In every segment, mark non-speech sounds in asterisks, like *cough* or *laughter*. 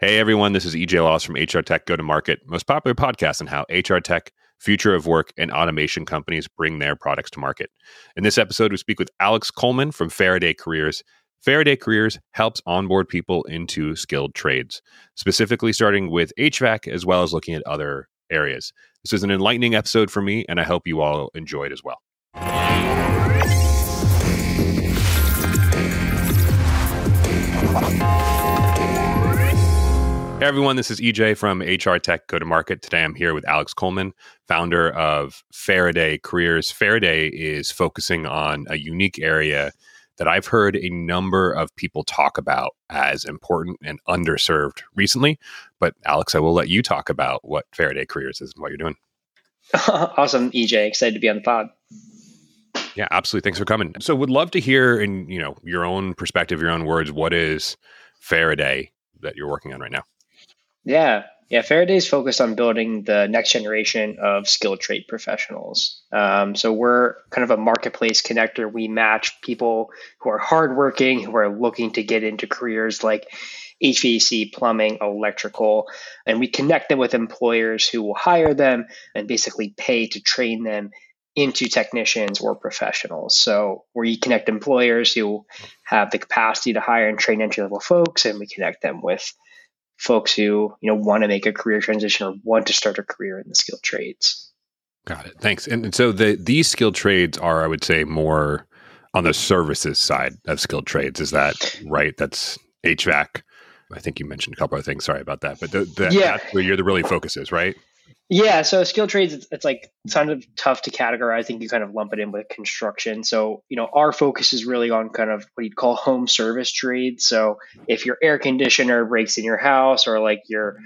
Hey everyone, this is EJ Laws from HR Tech Go to Market, most popular podcast on how HR Tech, future of work, and automation companies bring their products to market. In this episode, we speak with Alex Coleman from Faraday Careers. Faraday Careers helps onboard people into skilled trades, specifically starting with HVAC as well as looking at other areas. This is an enlightening episode for me, and I hope you all enjoy it as well. Hey everyone, this is EJ from HR Tech Go to Market. Today I'm here with Alex Coleman, founder of Faraday Careers. Faraday is focusing on a unique area that I've heard a number of people talk about as important and underserved recently. But Alex, I will let you talk about what Faraday Careers is and what you're doing. *laughs* awesome, EJ. Excited to be on the pod. Yeah, absolutely. Thanks for coming. So would love to hear in, you know, your own perspective, your own words, what is Faraday that you're working on right now? Yeah, yeah. Faraday is focused on building the next generation of skilled trade professionals. Um, so we're kind of a marketplace connector. We match people who are hardworking, who are looking to get into careers like HVAC, plumbing, electrical, and we connect them with employers who will hire them and basically pay to train them into technicians or professionals. So we connect employers who have the capacity to hire and train entry level folks, and we connect them with folks who you know want to make a career transition or want to start a career in the skilled trades. Got it. Thanks. And, and so the these skilled trades are, I would say, more on the services side of skilled trades. Is that right? That's HVAC. I think you mentioned a couple of things. Sorry about that, but the, the, yeah. that's where you're the really focus is, right? Yeah, so skilled trades, it's, it's like it's kind of tough to categorize. I think you kind of lump it in with construction. So, you know, our focus is really on kind of what you'd call home service trades. So, if your air conditioner breaks in your house, or like your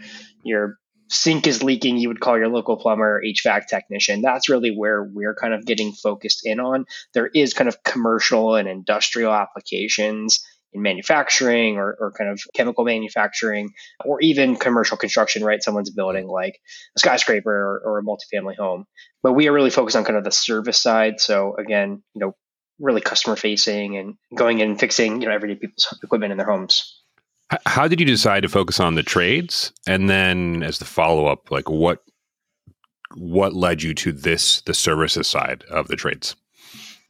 your sink is leaking, you would call your local plumber HVAC technician. That's really where we're kind of getting focused in on. There is kind of commercial and industrial applications in manufacturing or, or kind of chemical manufacturing or even commercial construction, right? Someone's building like a skyscraper or, or a multifamily home. But we are really focused on kind of the service side. So again, you know, really customer facing and going in and fixing, you know, everyday people's equipment in their homes. How did you decide to focus on the trades? And then as the follow up, like what what led you to this the services side of the trades?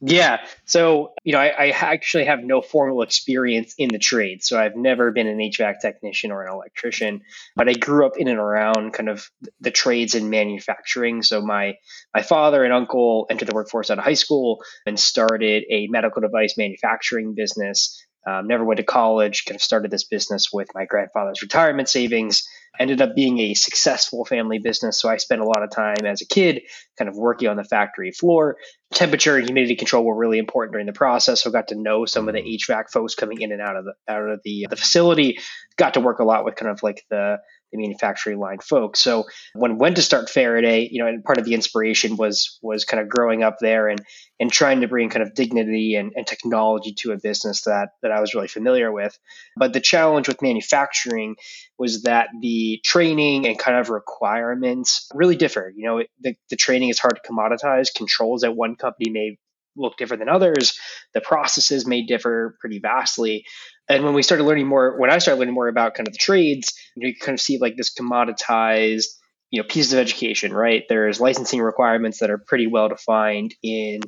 Yeah. So, you know, I, I, actually have no formal experience in the trade. So I've never been an HVAC technician or an electrician, but I grew up in and around kind of the trades and manufacturing. So my my father and uncle entered the workforce out of high school and started a medical device manufacturing business um, never went to college, kind of started this business with my grandfather's retirement savings. Ended up being a successful family business. So I spent a lot of time as a kid kind of working on the factory floor. Temperature and humidity control were really important during the process. So I got to know some of the HVAC folks coming in and out of the out of the, the facility. Got to work a lot with kind of like the the manufacturing line folks. So when went to start Faraday, you know, and part of the inspiration was was kind of growing up there and and trying to bring kind of dignity and, and technology to a business that that I was really familiar with. But the challenge with manufacturing was that the training and kind of requirements really differ. You know, the, the training is hard to commoditize. Controls at one company may look different than others. The processes may differ pretty vastly. And when we started learning more, when I started learning more about kind of the trades, you, know, you kind of see like this commoditized, you know, pieces of education, right? There's licensing requirements that are pretty well defined in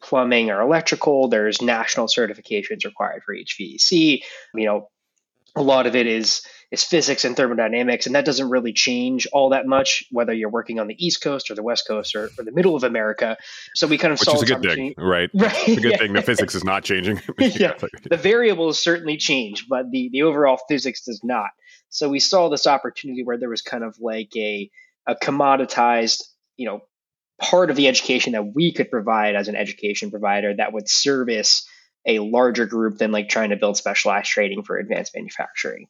plumbing or electrical. There's national certifications required for HVAC. You know, a lot of it is is physics and thermodynamics, and that doesn't really change all that much whether you're working on the East Coast or the West Coast or, or the middle of America. So we kind of which is a good thing, right? Right. *laughs* It's a good yeah. thing. The *laughs* physics is not changing. *laughs* yeah, the variables certainly change, but the the overall physics does not. So we saw this opportunity where there was kind of like a a commoditized, you know, part of the education that we could provide as an education provider that would service a larger group than like trying to build specialized trading for advanced manufacturing.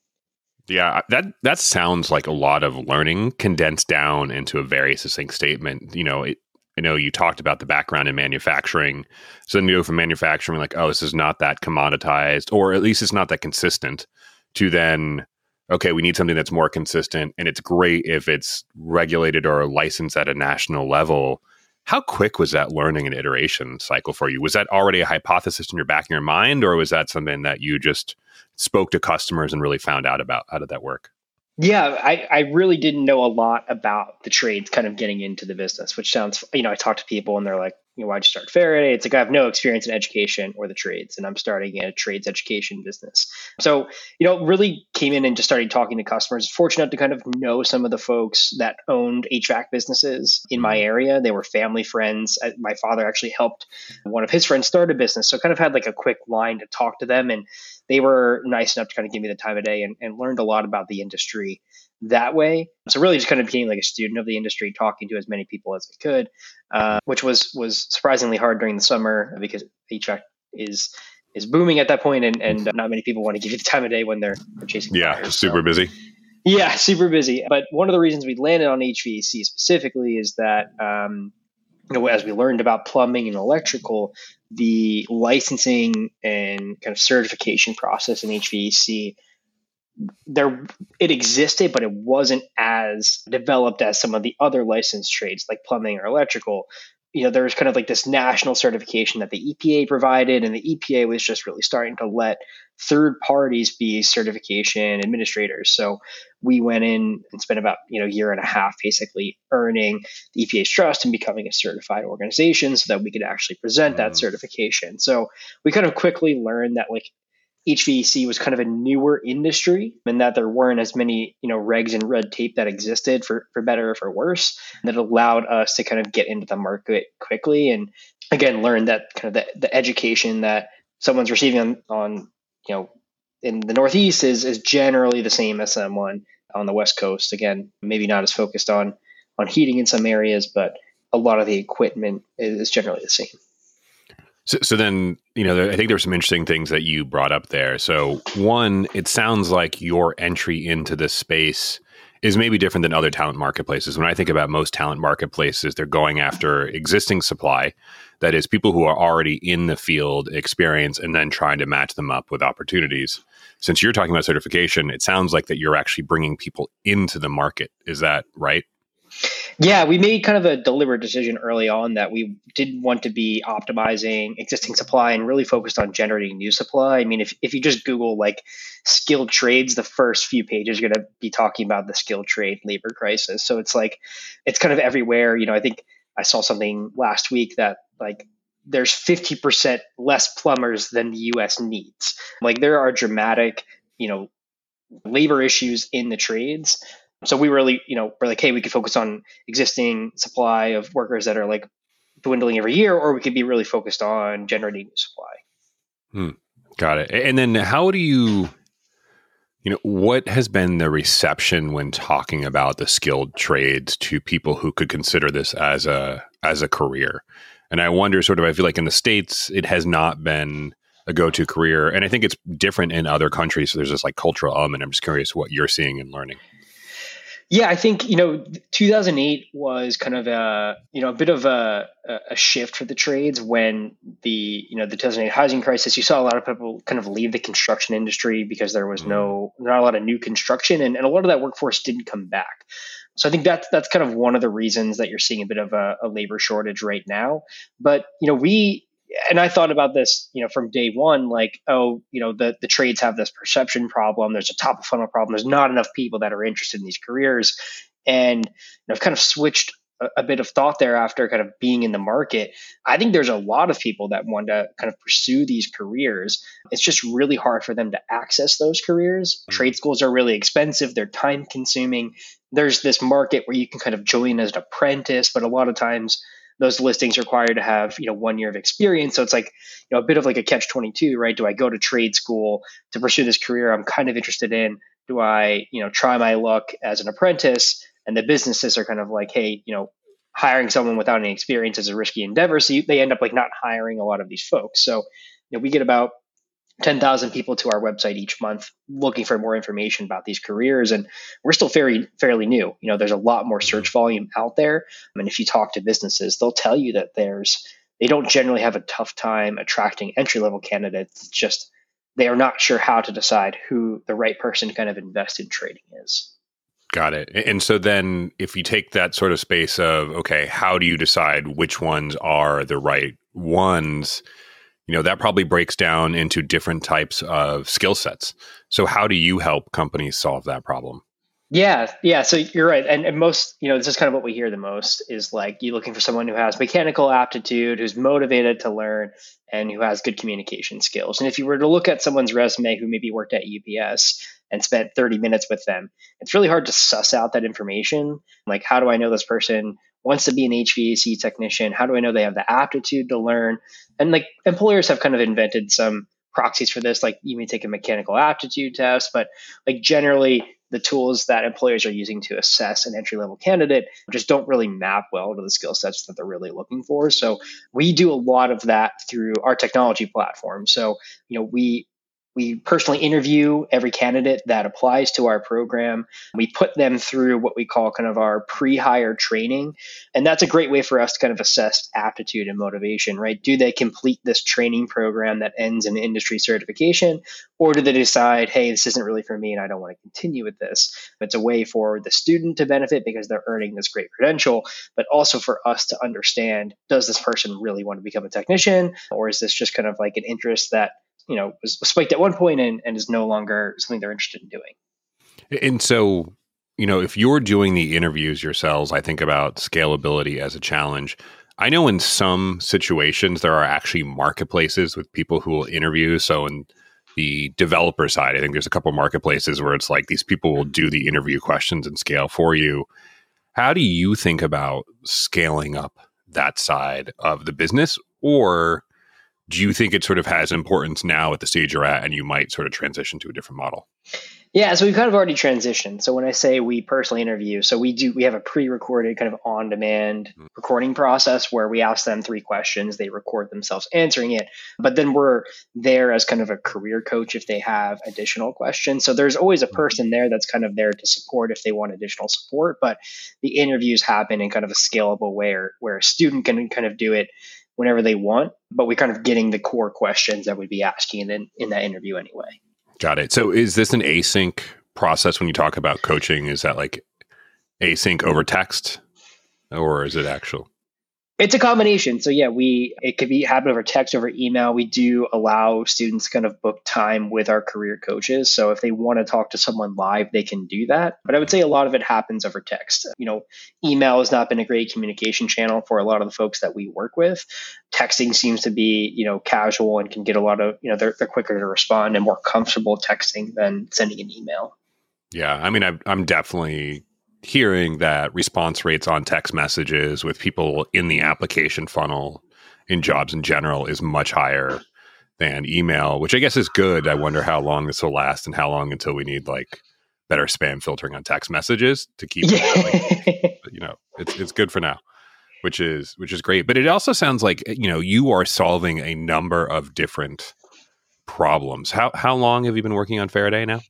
Yeah, that that sounds like a lot of learning condensed down into a very succinct statement. You know, it, I know you talked about the background in manufacturing. So then you go from manufacturing, like, oh, this is not that commoditized, or at least it's not that consistent, to then, okay, we need something that's more consistent. And it's great if it's regulated or licensed at a national level. How quick was that learning and iteration cycle for you? Was that already a hypothesis in your back in your mind, or was that something that you just spoke to customers and really found out about? How did that work? Yeah, I, I really didn't know a lot about the trades kind of getting into the business, which sounds, you know, I talked to people and they're like, you know, why'd you start Faraday? It's like I have no experience in education or the trades, and I'm starting a trades education business. So, you know, really came in and just started talking to customers. Fortunate to kind of know some of the folks that owned HVAC businesses in my mm-hmm. area. They were family friends. My father actually helped one of his friends start a business. So kind of had like a quick line to talk to them. And they were nice enough to kind of give me the time of day and, and learned a lot about the industry that way. So really, just kind of became like a student of the industry, talking to as many people as I could, uh, which was was surprisingly hard during the summer because HVAC is is booming at that point, and, and not many people want to give you the time of day when they're, they're chasing. Yeah, fires, super so. busy. Yeah, super busy. But one of the reasons we landed on HVAC specifically is that. Um, you know, as we learned about plumbing and electrical, the licensing and kind of certification process in HVAC there it existed, but it wasn't as developed as some of the other licensed trades like plumbing or electrical. You know, there was kind of like this national certification that the EPA provided, and the EPA was just really starting to let third parties be certification administrators. So we went in and spent about you know a year and a half basically earning the EPA's trust and becoming a certified organization so that we could actually present that mm. certification. So we kind of quickly learned that like HVAC was kind of a newer industry and that there weren't as many, you know, regs and red tape that existed for, for better or for worse that allowed us to kind of get into the market quickly and again learn that kind of the, the education that someone's receiving on, on you know in the northeast is is generally the same as someone on the west coast. Again maybe not as focused on on heating in some areas but a lot of the equipment is generally the same so, so then, you know, I think there were some interesting things that you brought up there. So, one, it sounds like your entry into this space is maybe different than other talent marketplaces. When I think about most talent marketplaces, they're going after existing supply, that is, people who are already in the field, experience, and then trying to match them up with opportunities. Since you're talking about certification, it sounds like that you're actually bringing people into the market. Is that right? Yeah, we made kind of a deliberate decision early on that we didn't want to be optimizing existing supply and really focused on generating new supply. I mean, if, if you just Google like skilled trades, the first few pages are going to be talking about the skilled trade labor crisis. So it's like, it's kind of everywhere. You know, I think I saw something last week that like there's 50% less plumbers than the US needs. Like there are dramatic, you know, labor issues in the trades so we really, you know, we're like, hey, we could focus on existing supply of workers that are like dwindling every year, or we could be really focused on generating new supply. Hmm. Got it. And then how do you, you know, what has been the reception when talking about the skilled trades to people who could consider this as a as a career? And I wonder, sort of, I feel like in the states, it has not been a go-to career, and I think it's different in other countries. So there's this like cultural element. I'm just curious what you're seeing and learning. Yeah, I think you know 2008 was kind of a you know a bit of a, a shift for the trades when the you know the 2008 housing crisis. You saw a lot of people kind of leave the construction industry because there was no mm-hmm. not a lot of new construction, and, and a lot of that workforce didn't come back. So I think that's that's kind of one of the reasons that you're seeing a bit of a, a labor shortage right now. But you know we and I thought about this, you know, from day one, like, oh, you know, the the trades have this perception problem. There's a top of funnel problem. There's not enough people that are interested in these careers, and you know, I've kind of switched a, a, bit of thought there after kind of being in the market. I think there's a lot of people that want to kind of pursue these careers. It's just really hard for them to access those careers. Mm-hmm. Trade schools are really expensive. They're time consuming. There's this market where you can kind of join as an apprentice, but a lot of times those listings require to have you know one year of experience. So it's like you know a bit of like a catch 22 right? Do i go to trade school to pursue this career? I'm kind of interested in do i you know try my luck as an apprentice? And the businesses are kind of like hey you know hiring someone without any experience is a risky endeavor. So you, they end up like not hiring a lot of these folks. So you know we get about 10,000 people to our website each month looking for more information about these careers. And we're still fairly, fairly new. You know, there's a lot more search volume out there. I mean, if you talk to businesses, they'll tell you that there's, they don't generally have a tough time attracting entry level candidates. It's just they are not sure how to decide who the right person to kind of invest in trading is. Got it. And so then if you take that sort of space of, okay, how do you decide which ones are the right ones? You know that probably breaks down into different types of skill sets so how do you help companies solve that problem Yeah, yeah. So you're right, and, and most, you know, this is kind of what we hear the most is like you're looking for someone who has mechanical aptitude, who's motivated to learn, and who has good communication skills. And if you were to look at someone's resume who maybe worked at UPS and spent 30 minutes with them, it's really hard to suss out that information. Like, how do I know this person wants to be an HVAC technician? How do I know they have the aptitude to learn? And like employers have kind of invented some proxies for this, like you may take a mechanical aptitude test, but like generally the tools that employers are using to assess an entry level candidate just don't really map well to the skill sets that they're really looking for. So we do a lot of that through our technology platform. So, you know, we we personally interview every candidate that applies to our program. We put them through what we call kind of our pre hire training. And that's a great way for us to kind of assess aptitude and motivation, right? Do they complete this training program that ends in industry certification? Or do they decide, hey, this isn't really for me and I don't want to continue with this? It's a way for the student to benefit because they're earning this great credential, but also for us to understand does this person really want to become a technician? Or is this just kind of like an interest that you know was spiked at one point and, and is no longer something they're interested in doing. And so, you know, if you're doing the interviews yourselves, I think about scalability as a challenge. I know in some situations there are actually marketplaces with people who will interview. So in the developer side, I think there's a couple marketplaces where it's like these people will do the interview questions and scale for you. How do you think about scaling up that side of the business? Or do you think it sort of has importance now at the stage you're at and you might sort of transition to a different model? Yeah, so we've kind of already transitioned. So when I say we personally interview, so we do we have a pre-recorded kind of on-demand mm-hmm. recording process where we ask them three questions, they record themselves answering it, but then we're there as kind of a career coach if they have additional questions. So there's always a mm-hmm. person there that's kind of there to support if they want additional support, but the interviews happen in kind of a scalable way where, where a student can kind of do it whenever they want, but we're kind of getting the core questions that we'd be asking in, in that interview anyway. Got it. So is this an async process when you talk about coaching? Is that like async over text or is it actual? It's a combination. So yeah, we it could be happen over text, over email. We do allow students kind of book time with our career coaches. So if they want to talk to someone live, they can do that. But I would say a lot of it happens over text. You know, email has not been a great communication channel for a lot of the folks that we work with. Texting seems to be, you know, casual and can get a lot of, you know, they're, they're quicker to respond and more comfortable texting than sending an email. Yeah, I mean, I'm, I'm definitely hearing that response rates on text messages with people in the application funnel in jobs in general is much higher than email, which I guess is good. I wonder how long this will last and how long until we need like better spam filtering on text messages to keep yeah. it, *laughs* like, you know, it's it's good for now. Which is which is great. But it also sounds like, you know, you are solving a number of different problems. How how long have you been working on Faraday now?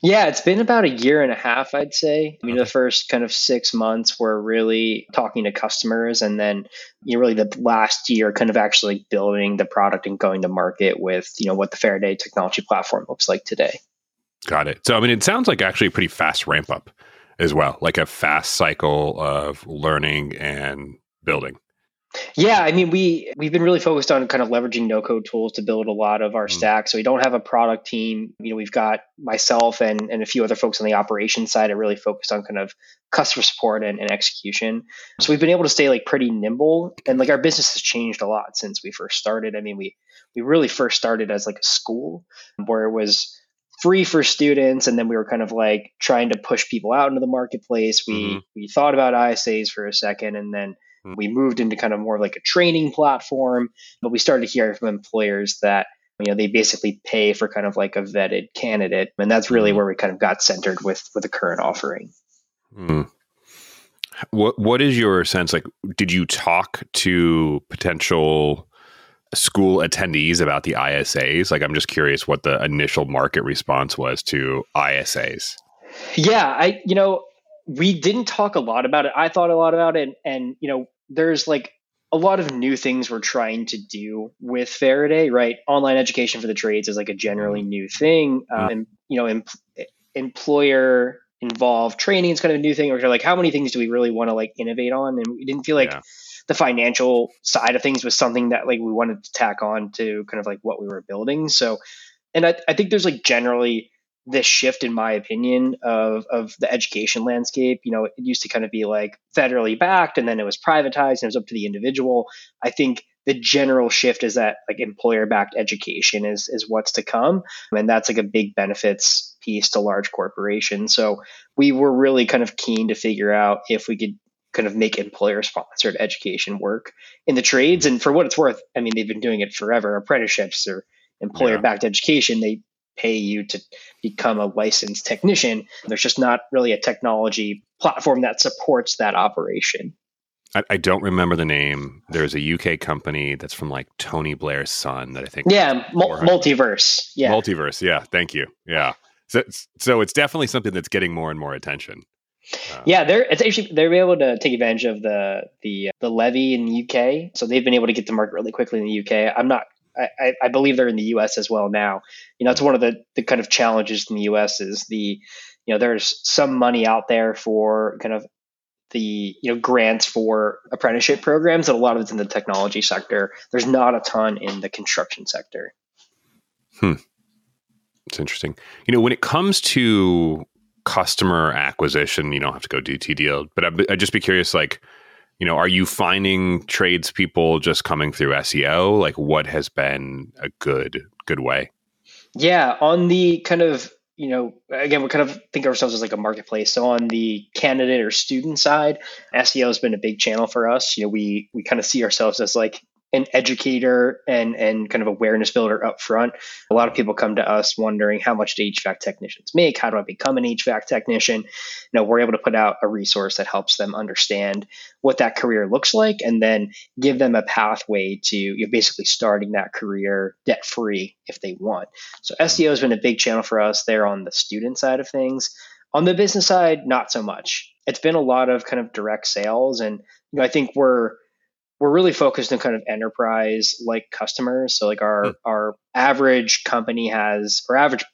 Yeah, it's been about a year and a half, I'd say. I mean, the first kind of six months were really talking to customers, and then you know, really the last year, kind of actually building the product and going to market with you know what the Faraday technology platform looks like today. Got it. So, I mean, it sounds like actually a pretty fast ramp up as well, like a fast cycle of learning and building. Yeah, I mean, we we've been really focused on kind of leveraging no code tools to build a lot of our mm. stack. So we don't have a product team. You know, we've got myself and and a few other folks on the operations side are really focused on kind of customer support and, and execution. So we've been able to stay like pretty nimble, and like our business has changed a lot since we first started. I mean, we we really first started as like a school where it was free for students and then we were kind of like trying to push people out into the marketplace we mm-hmm. we thought about ISAs for a second and then. We moved into kind of more like a training platform, but we started hearing from employers that you know they basically pay for kind of like a vetted candidate, and that's really hmm. where we kind of got centered with with the current offering. Mm. What what is your sense? Like, did you talk to potential school attendees about the ISAs? Like, I'm just curious what the initial market response was to ISAs. Yeah, I you know we didn't talk a lot about it. I thought a lot about it, and, and you know, there's like a lot of new things we're trying to do with Faraday, right? Online education for the trades is like a generally new thing, um, and you know, em- employer involved training is kind of a new thing. We're like, how many things do we really want to like innovate on? And we didn't feel like yeah. the financial side of things was something that like we wanted to tack on to kind of like what we were building. So, and I, I think there's like generally this shift, in my opinion, of of the education landscape. You know, it used to kind of be like federally backed, and then it was privatized, and it was up to the individual. I think the general shift is that like employer backed education is is what's to come, and that's like a big benefits piece to large corporations. So we were really kind of keen to figure out if we could kind of make employer sponsored education work in the trades. And for what it's worth, I mean, they've been doing it forever. Apprenticeships or employer backed yeah. education, they pay you to become a licensed technician. There's just not really a technology platform that supports that operation. I, I, don't remember the name. There's a UK company that's from like Tony Blair's son that I think. Yeah, multiverse. Yeah, multiverse. Yeah, thank you. Yeah, so so it's definitely something that's getting more and more attention. Uh, yeah, they're it's actually they're able to take advantage of the the the levy in the UK, so they've been able to get to market really quickly in the UK. I'm not I, I, believe they're in the U.S. as well now. You know, it's one of the, the kind of challenges in the U.S. is the, you know, there's some money out there for kind of the you know grants for apprenticeship programs, and a lot of it's in the technology sector. There's not a ton in the construction sector. Hmm, it's interesting. You know, when it comes to customer acquisition, you don't have to go do deal, but I'd, I'd just be curious, like you know, are you finding tradespeople just coming through SEO? Like, what has been a good good way? Yeah, on the kind of you know, again, we kind of think of ourselves as like a marketplace. So on the candidate or student side, SEO has been a big channel for us. You know, we we kind of see ourselves as like an educator and and kind of awareness builder up front. A lot of people come to us wondering how much do HVAC technicians make? How do I become an HVAC technician? You know, we're able to put out a resource that helps them understand what that career looks like and then give them a pathway to you know, basically starting that career debt free if they want. So SEO has been a big channel for us there on the student side of things. On the business side, not so much. It's been a lot of kind of direct sales and you know, I think we're we're really focused on kind of enterprise like customers. So like our mm. our average company has or average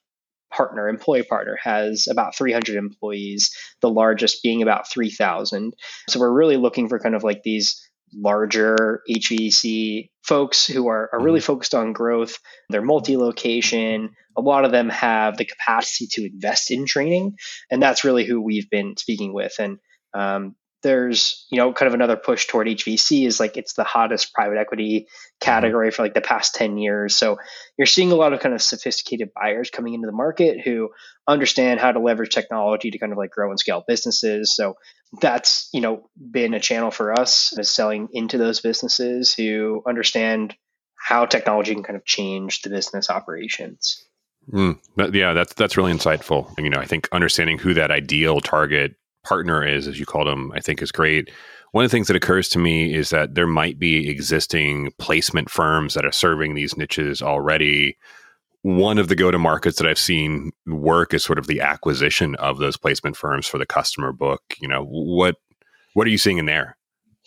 partner, employee partner has about 300 employees, the largest being about 3,000. So we're really looking for kind of like these larger HVAC folks who are, are really hmm. focused on growth. They're multi location. A lot of them have the capacity to invest in training. And that's really who we've been speaking with. And um, there's you know kind of another push toward HVAC is like it's the hottest private equity mm-hmm. category for like the past 10 years. So you're seeing a lot of kind of sophisticated buyers coming into the market who understand how to leverage technology to kind of like grow and scale businesses. So that's, you know, been a channel for us is selling into those businesses who understand how technology can kind of change the business operations. Mm, yeah, that's that's really insightful. You know, I think understanding who that ideal target partner is, as you called them, I think is great. One of the things that occurs to me is that there might be existing placement firms that are serving these niches already. One of the go to markets that I've seen work is sort of the acquisition of those placement firms for the customer book. You know, what what are you seeing in there?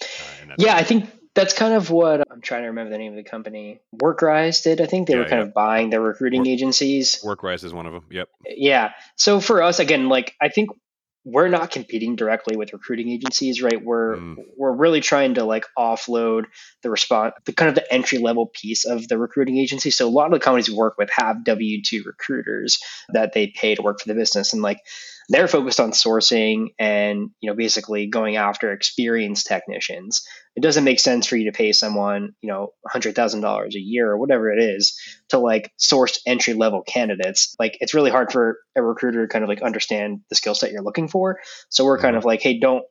Uh, yeah, I think that's kind of what I'm trying to remember the name of the company. Workrise did. I think they yeah, were kind yeah. of buying their recruiting Work, agencies. Workrise is one of them. Yep. Yeah. So for us, again, like I think we're not competing directly with recruiting agencies, right? We're mm. we're really trying to like offload the response, the kind of the entry level piece of the recruiting agency. So a lot of the companies we work with have W two recruiters that they pay to work for the business, and like they're focused on sourcing and you know basically going after experienced technicians it doesn't make sense for you to pay someone you know $100000 a year or whatever it is to like source entry level candidates like it's really hard for a recruiter to kind of like understand the skill set you're looking for so we're kind mm-hmm. of like hey don't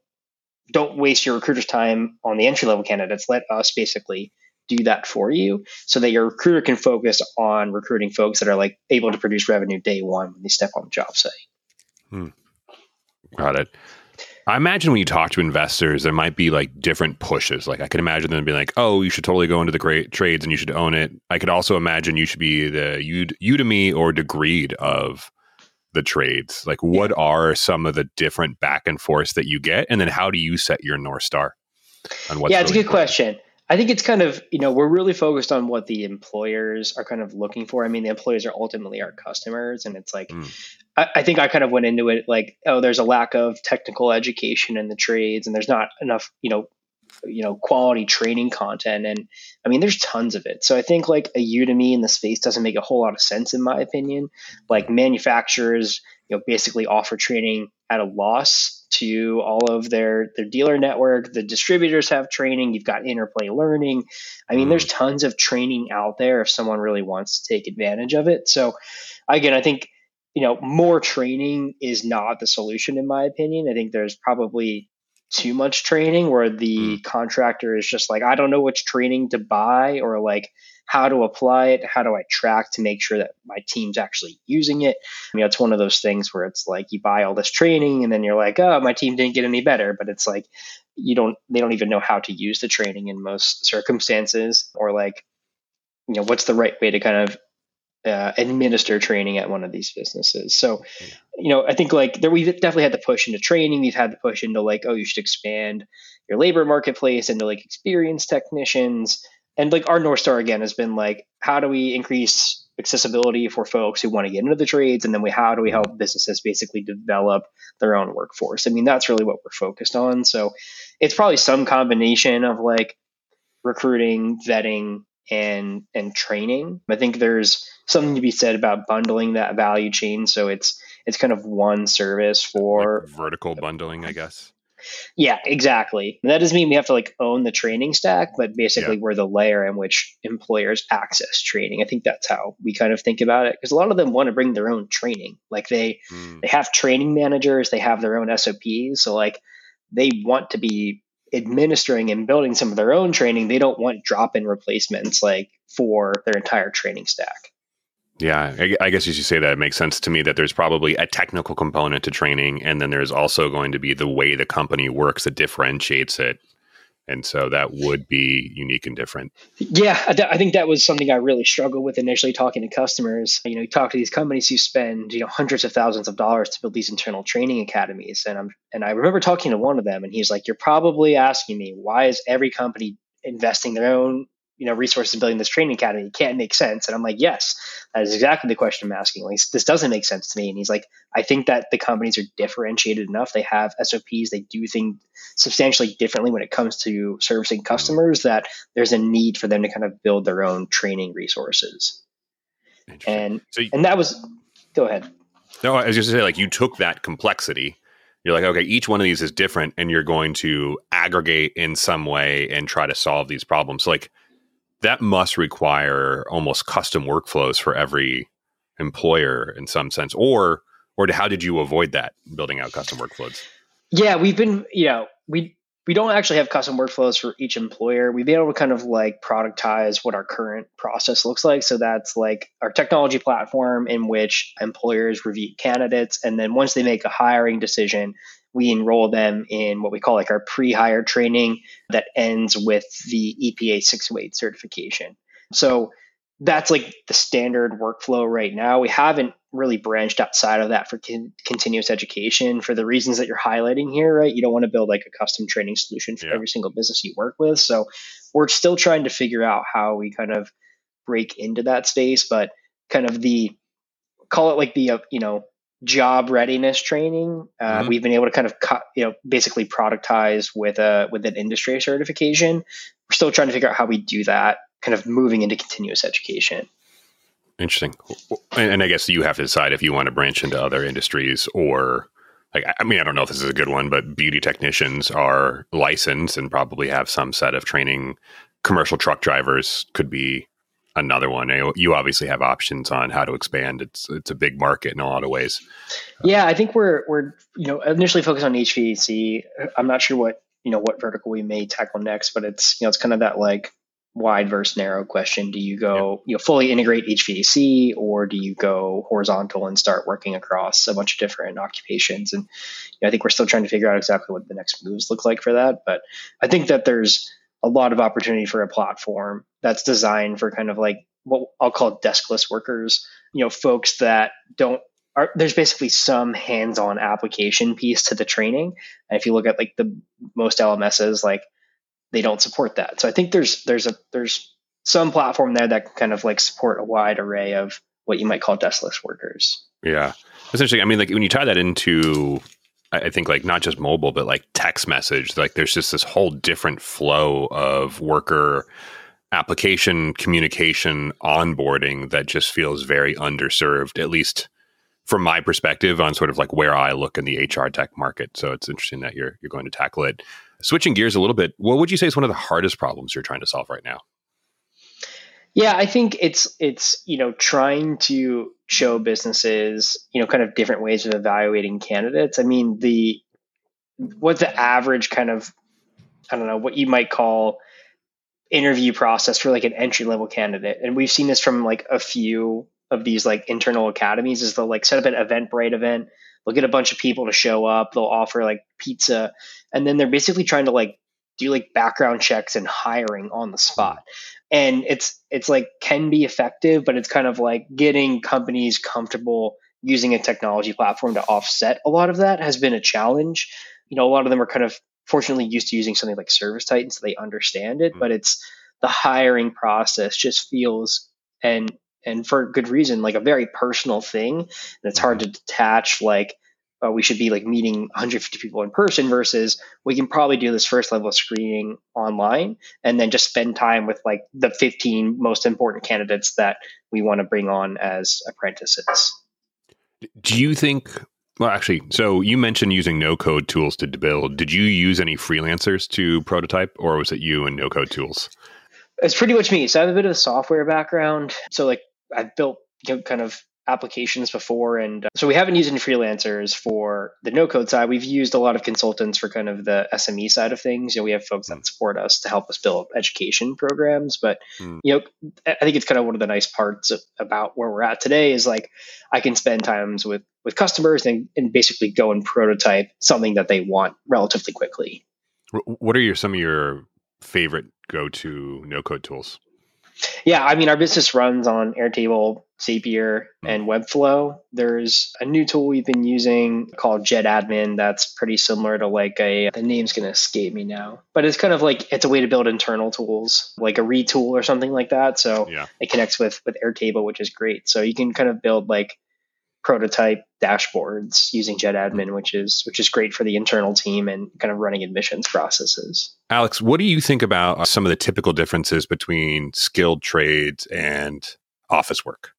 don't waste your recruiter's time on the entry level candidates let us basically do that for you so that your recruiter can focus on recruiting folks that are like able to produce revenue day one when they step on the job site Hmm. Got it. I imagine when you talk to investors, there might be like different pushes. Like I could imagine them being like, "Oh, you should totally go into the great trades and you should own it." I could also imagine you should be the Udemy or Degreed of the trades. Like, what are some of the different back and forth that you get, and then how do you set your north star? On what's yeah, it's really a good important? question. I think it's kind of, you know, we're really focused on what the employers are kind of looking for. I mean, the employers are ultimately our customers. And it's like, mm. I, I, think I kind of went into it like, oh, there's a lack of technical education in the trades and there's not enough, you know, you know quality training content and i mean there's tons of it so i think like a udemy in the space doesn't make a whole lot of sense in my opinion like manufacturers you know basically offer training at a loss to all of their their dealer network. The distributors have training. You've got interplay learning. I mean mm. there's tons of training out there if someone really wants to take advantage of it. So again i think you know more training is not the solution in my opinion. I think there's probably too much training where the mm. contractor is just like i don't know which training to buy or like how to apply it how do i track to make sure that my team's actually using it I mean, it's one of those things where it's like you buy all this training and then you're like oh my team didn't get any better but it's like you don't they don't even know how to use the training in most circumstances or like you know what's the right way to kind of uh, administer training at one of these businesses. So, you know, I think like there we've definitely had to push into training. We've had to push into like, oh, you should expand your labor marketplace into like experienced technicians. And like our North Star again has been like, how do we increase accessibility for folks who want to get into the trades? And then we how do we help businesses basically develop their own workforce? I mean, that's really what we're focused on. So it's probably some combination of like recruiting, vetting, and and training. I think there's something to be said about bundling that value chain. So it's it's kind of one service for like vertical bundling, I guess. Yeah, exactly. That doesn't mean we have to like own the training stack, but basically yeah. we're the layer in which employers access training. I think that's how we kind of think about it because a lot of them want to bring their own training. Like they mm. they have training managers, they have their own SOPs, so like they want to be administering and building some of their own training, they don't want drop in replacements like for their entire training stack. Yeah, I, guess as you say that, it makes sense to me that there's probably a technical component to training, and then there's also going to be the way the company works that differentiates it and so that would be unique and different. Yeah i think that was something i really struggled with initially talking to customers. You know you talk to these companies who spend you know hundreds of thousands of dollars to build these internal training academies. And i'm and i remember talking to one of them and he's like you're probably asking me why is every company investing their own you know resources building this training academy it can't make sense. And i'm like yes that is exactly the question i'm asking. Like this doesn't make sense to me. And he's like i think that the companies are differentiated enough. They have sops they do things substantially differently when it comes to servicing customers that there's a need for them to kind of build their own training resources. And so you, and that was go ahead. No i was just to say like you took that complexity. You're like, okay, each one of these is different, and you're going to aggregate in some way and try to solve these problems. So like, that must require almost custom workflows for every employer in some sense. Or or how did you avoid that building out custom workflows? Yeah we've been you know we we don't actually have custom workflows for each employer. We've been able to kind of like productize what our current process looks like. So that's like our technology platform in which employers review candidates and then once they make a hiring decision we enroll them in what we call like our pre-hire training that ends with the EPA 608 certification. So that's like the standard workflow right now. We haven't really branched outside of that for con- continuous education for the reasons that you're highlighting here, right? You don't want to build like a custom training solution for yeah. every single business you work with. So we're still trying to figure out how we kind of break into that space, but kind of the call it like the uh, you know job readiness training. Uh, mm-hmm. We've been able to kind of cut, you know, basically productize with a with an industry certification. We're still trying to figure out how we do that, kind of moving into continuous education. Interesting. And, and I guess you have to decide if you want to branch into other industries or like I mean I don't know if this is a good one, but beauty technicians are licensed and probably have some set of training. Commercial truck drivers could be another one. You obviously have options on how to expand. It's it's a big market in a lot of ways. Yeah, I think we're we're you know initially focused on HVAC. I'm not sure what you know what vertical we may tackle next, but it's you know it's kind of that like wide versus narrow question. Do you go yeah. you know fully integrate HVAC or do you go horizontal and start working across a bunch of different occupations? And you know, I think we're still trying to figure out exactly what the next moves look like for that. But I think that there's a lot of opportunity for a platform that's designed for kind of like what I'll call deskless workers, you know, folks that don't are, there's basically some hands-on application piece to the training. And if you look at like the most LMSs, like they don't support that. So I think there's there's a there's some platform there that can kind of like support a wide array of what you might call deskless workers. Yeah. Essentially, I mean, like when you tie that into I think like not just mobile, but like text message. Like there's just this whole different flow of worker application communication onboarding that just feels very underserved, at least from my perspective on sort of like where I look in the HR tech market. So it's interesting that you're you're going to tackle it. Switching gears a little bit, what would you say is one of the hardest problems you're trying to solve right now? Yeah, I think it's it's you know trying to show businesses you know kind of different ways of evaluating candidates. I mean the what the average kind of I don't know what you might call interview process for like an entry level candidate, and we've seen this from like a few of these like internal academies is they'll like set up an Eventbrite event. They'll get a bunch of people to show up. They'll offer like pizza, and then they're basically trying to like do like background checks and hiring on the spot and it's it's like can be effective but it's kind of like getting companies comfortable using a technology platform to offset a lot of that has been a challenge you know a lot of them are kind of fortunately used to using something like ServiceTitan so they understand it mm-hmm. but it's the hiring process just feels and and for good reason like a very personal thing and it's hard to detach like uh, we should be like meeting 150 people in person versus we can probably do this first level of screening online and then just spend time with like the 15 most important candidates that we want to bring on as apprentices. Do you think well, actually, so you mentioned using no code tools to build. Did you use any freelancers to prototype, or was it you and no code tools? It's pretty much me. So I have a bit of a software background. So, like, I've built you know, kind of applications before. And uh, so we haven't used any freelancers for the no code side. We've used a lot of consultants for kind of the SME side of things. You know, we have folks that hmm. support us to help us build education programs. But, mm. you know, I think it's kind of one of the nice parts of, about where we're at today is like I can spend times with, with customers and, and basically go and prototype something that they want relatively quickly. What are your, some of your favorite go to no code tools? Yeah, I mean, our business runs on Airtable, Zapier, hmm. and Webflow. There's a new tool we've been using called Jet Admin that's pretty similar to like a, the name's going to escape me now, but it's kind of like, it's a way to build internal tools, like a retool or something like that. So yeah. it connects with, with Airtable, which is great. So you can kind of build like prototype dashboards using JetAdmin, which is which is great for the internal team and kind of running admissions processes. Alex, what do you think about uh, some of the typical differences between skilled trades and office work?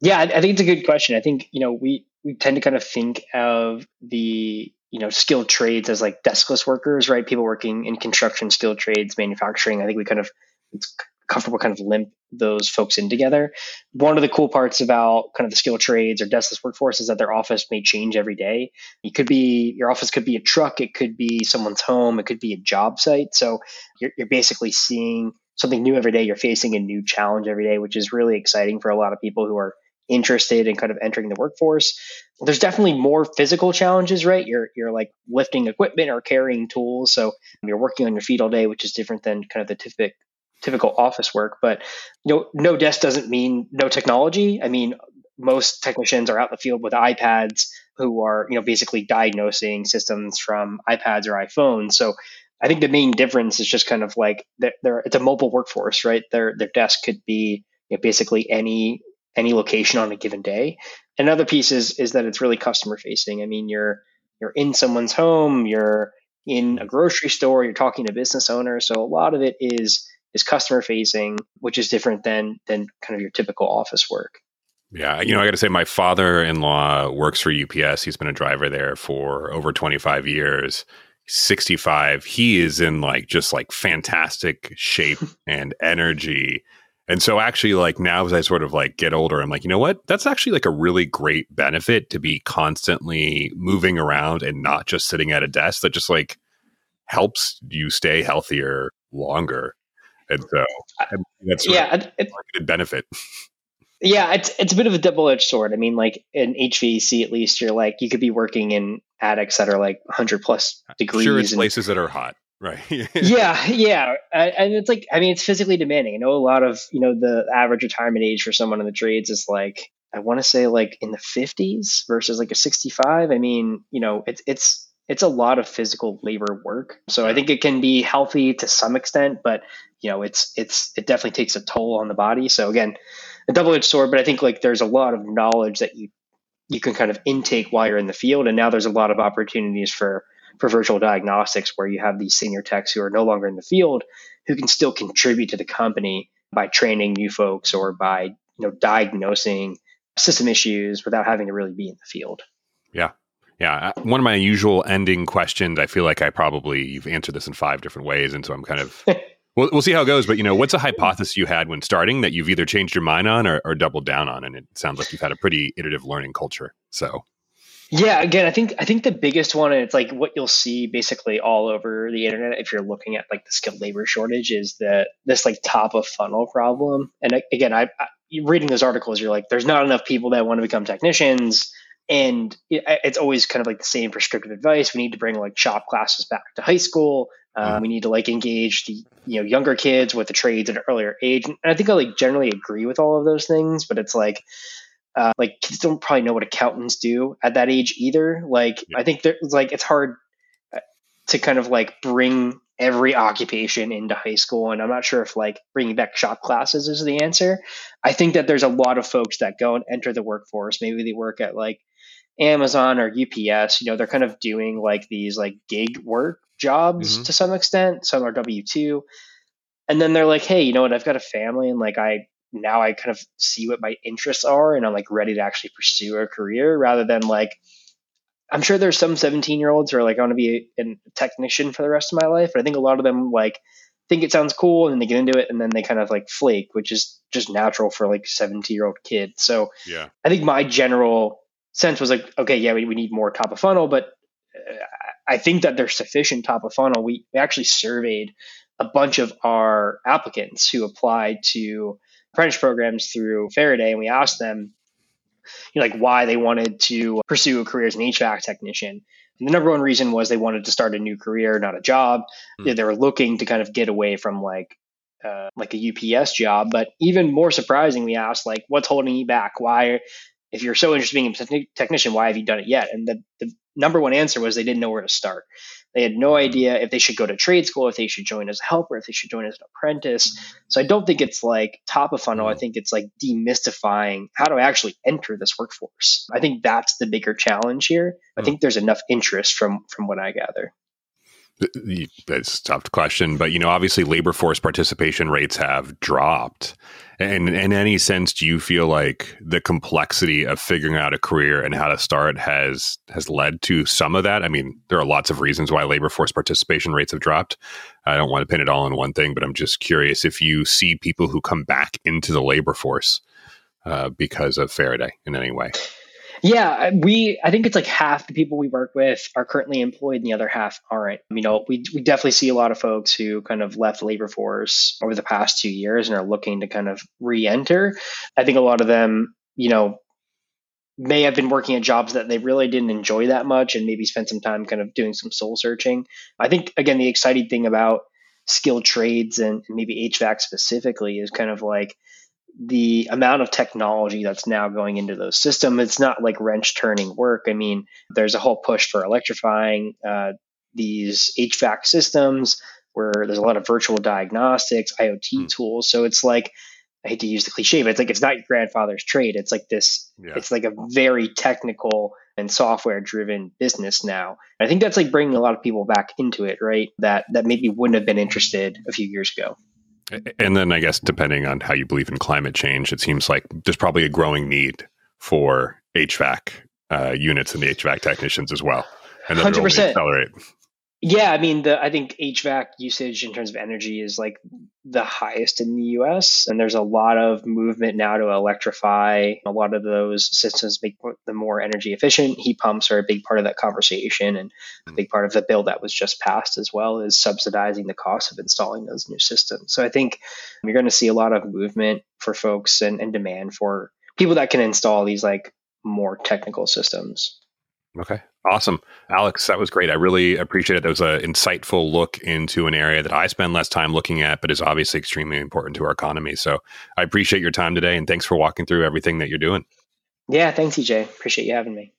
Yeah, I, think it's a good question. I think you know we we tend to kind of think of the you know skilled trades as like deskless workers, right? People working in construction, skilled trades, manufacturing. I think we kind of it's comfortable kind of limp those folks in together. One of the cool parts about kind of the skill trades or deskless workforce is that their office may change every day. It could be your office could be a truck, it could be someone's home, it could be a job site. So you're, you're basically seeing something new every day. You're facing a new challenge every day, which is really exciting for a lot of people who are interested in kind of entering the workforce. There's definitely more physical challenges, right? You're you're like lifting equipment or carrying tools, so you're working on your feet all day, which is different than kind of the typical typical office work. But know, no desk doesn't mean no technology. I mean, most technicians are out in the field with iPads who are you know basically diagnosing systems from iPads or iPhones. So I think the main difference is just kind of like they're, it's a mobile workforce, right? Their their desk could be you know, basically any any location on a given day. Another piece is is that it's really customer facing. I mean, you're you're in someone's home, you're in a grocery store, you're talking to business owners. So a lot of it is is customer facing, which is different than than kind of your typical office work. Yeah, you know, I got to say, my father-in-law works for UPS. He's been a driver there for over 25 years. 65. He is in like just like fantastic shape *laughs* and energy. And so actually like now as I sort of like get older, I'm like, you know what? That's actually like a really great benefit to be constantly moving around and not just sitting at a desk that just like helps you stay healthier longer and so that's yeah, it, marketed benefit. Yeah, it's it's a bit of a double edged sword. I mean, like in HVAC, at least you're like you could be working in attics that are like 100 plus degrees. Sure, it's and, places that are hot, right? *laughs* yeah, yeah, and it's like I mean, it's physically demanding. I know a lot of you know the average retirement age for someone in the trades is like I want to say like in the 50s versus like a 65. I mean, you know, it's it's it's a lot of physical labor work. So I think it can be healthy to some extent, but you know, it's it's it definitely takes a toll on the body. So again, a double-edged sword, but I think like there's a lot of knowledge that you you can kind of intake while you're in the field. And now there's a lot of opportunities for for virtual diagnostics where you have these senior techs who are no longer in the field who can still contribute to the company by training new folks or by you know diagnosing system issues without having to really be in the field. Yeah. Yeah. Uh, one of my usual ending questions, I feel like I probably, you've answered this in five different ways. And so I'm kind of, *laughs* we'll, we'll see how it goes. But, you know, what's a hypothesis you had when starting that you've either changed your mind on or, or doubled down on? And it sounds like you've had a pretty iterative learning culture. So yeah, again, I think I think the biggest one, and it's like what you'll see basically all over the internet if you're looking at like the skilled labor shortage, is that this like top of funnel problem. And again, I, I reading those articles, you're like, there's not enough people that want to become technicians, and it, it's always kind of like the same prescriptive advice. We need to bring like shop classes back to high school. Um, mm-hmm. we need to like engage the you know younger kids with the trades at an earlier age, and I think I like generally agree with all of those things. But it's like uh, like kids don't probably know what accountants do at that age either. Like yeah. I think there's like it's hard uh, to kind of like bring every occupation into high school, and I'm not sure if like bringing back shop classes is the answer. I think that there's a lot of folks that go and enter the workforce. Maybe they work at like Amazon or UPS. You know, they're kind of doing like these like gig work jobs mm-hmm. to some extent. Some are W two. And then they're like, hey, you know what? I've got a family and like I now I kind of see what my interests are and I'm like ready to actually pursue a career rather than like I'm sure there's some 17 year olds who are like I want to be a, a technician for the rest of my life. But I think a lot of them like think it sounds cool and they get into it and then they kind of like flake, which is just natural for like 17 year old kid. So yeah, I think my general sense was like, okay, yeah, we, we need more top of funnel, but uh, I think that there's sufficient top of funnel. We, we actually surveyed a bunch of our applicants who applied to apprentice programs through Faraday, and we asked them, you know, like why they wanted to pursue a career as an HVAC technician. And the number one reason was they wanted to start a new career, not a job. Mm. They were looking to kind of get away from like uh, like a UPS job. But even more surprising, we asked like, what's holding you back? Why, if you're so interested in being a technician, why have you done it yet? And the, the number one answer was they didn't know where to start. They had no idea if they should go to trade school, if they should join as a helper, if they should join as an apprentice. So I don't think it's like top of funnel. I mm-hmm. think it's like demystifying how do I actually enter this workforce. I think that's the bigger challenge here. I mm. think there's enough interest from from what I gather. That's a tough question, but you know, obviously, labor force participation rates have dropped. And in any sense, do you feel like the complexity of figuring out a career and how to start has has led to some of that? I mean, there are lots of reasons why labor force participation rates have dropped. I don't want to pin it all on one thing, but I'm just curious if you see people who come back into the labor force uh, because of Faraday in any way. Yeah, uh, we I think it's like half the people we work with are currently employed and the other half aren't. You know, we we definitely see a lot of folks who kind of left the labor force over the past 2 years and are looking to kind of re-enter. I think a lot of them, you know, may have been working at jobs that they really didn't enjoy that much and maybe spent some time kind of doing some soul searching. I think again the exciting thing about skilled trades and maybe HVAC specifically is kind of like the amount of technology that's now going into those systems, it's not like wrench turning work. I mean, there's a whole push for electrifying uh, these HVAC systems where there's a lot of virtual diagnostics, IoT mm. tools. So it's like, I hate to use the cliche, but it's like it's not your grandfather's trade. It's like this, yeah. it's like a very technical and software driven business now. And I think that's like bringing a lot of people back into it, right? That that maybe wouldn't have been interested a few years ago. And then I guess depending on how you believe in climate change, it seems like there's probably a growing need for HVAC uh, units and the HVAC technicians as well. And then 100%. accelerate. Yeah, I mean, the I think HVAC usage in terms of energy is like the highest in the U.S. And there's a lot of movement now to electrify. A lot of those systems make them more energy efficient. Heat pumps are a big part of that conversation, and a big part of the bill that was just passed as well is subsidizing the cost of installing those new systems. So I think you're going to see a lot of movement for folks and, and demand for people that can install these like more technical systems. Okay. Awesome. Alex, that was great. I really appreciate it. That was an insightful look into an area that I spend less time looking at, but is obviously extremely important to our economy. So I appreciate your time today and thanks for walking through everything that you're doing. Yeah, thanks, EJ. Appreciate you having me.